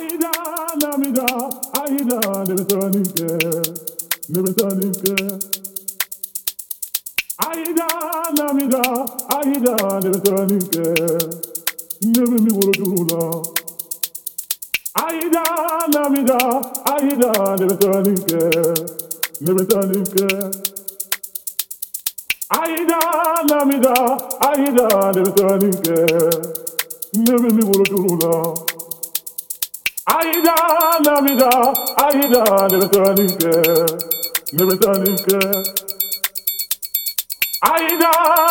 Aida, Namida, Aida, Nebetanike, Nebetanike. Aida, Namida, Aida, Nebetanike, Nebemi Wolodula. Aida, Namida, Aida, Nebetanike, Nebetanike. Aida, Namida, Aida, Nebetanike, Nebemi Wolodula. Aida, Namida, Aida, Nebetanike, Nebetanike. Aida,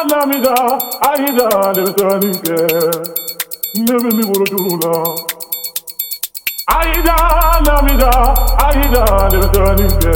Namida, Aida, Nebetanike, Nebemi Wolodula. Aida, Namida, Aida, Nebetanike,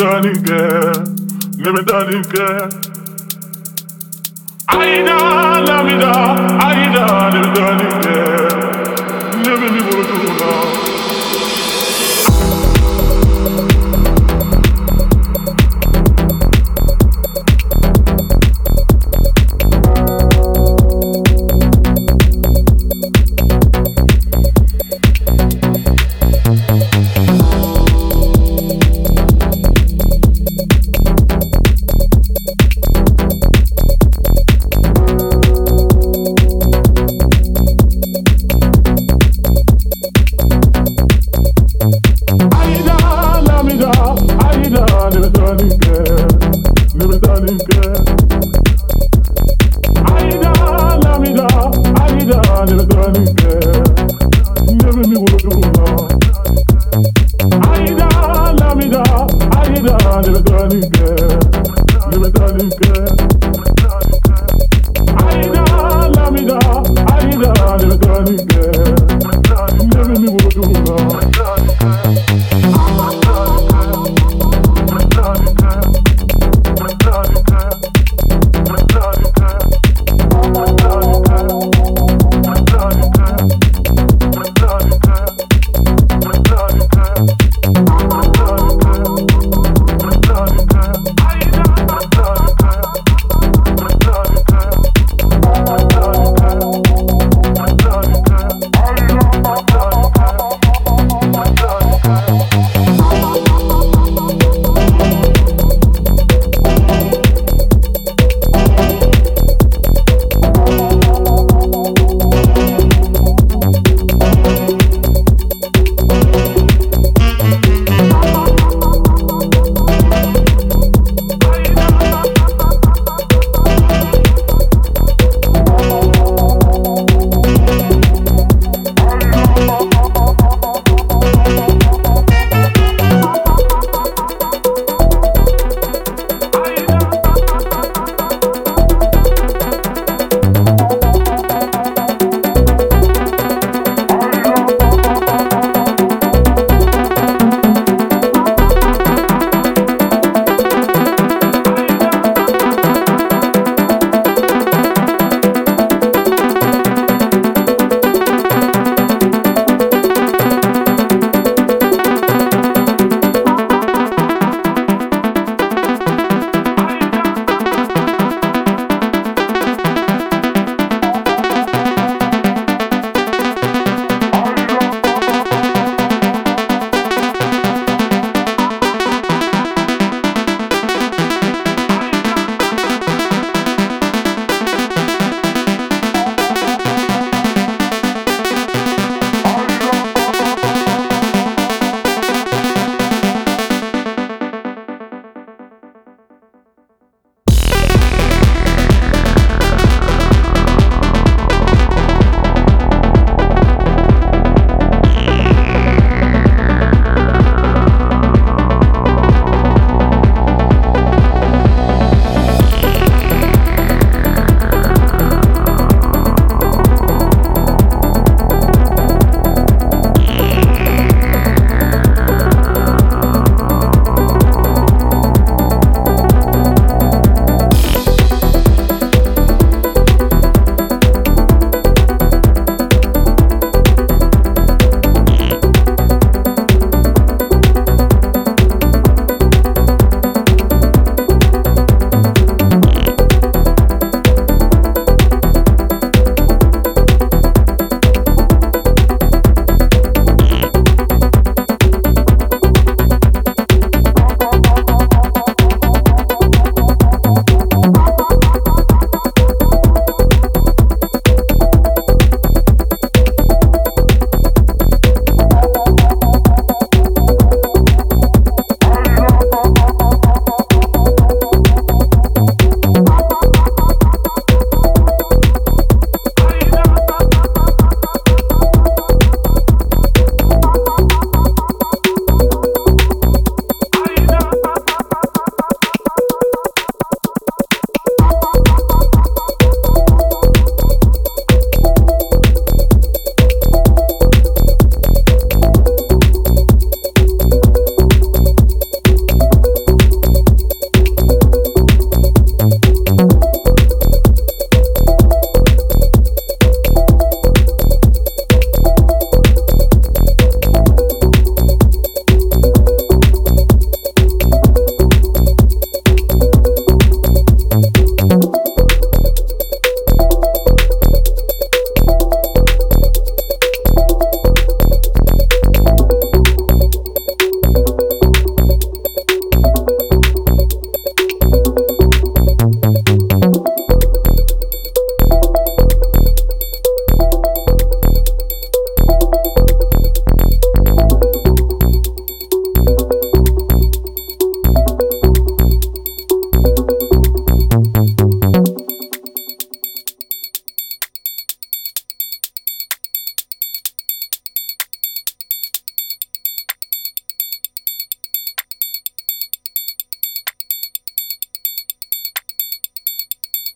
Aida, Nebetanike, Nebetanike. Aida, Namida, Aida, Nebetanike, Nebemi Wolodula. Aida, Nebetanike.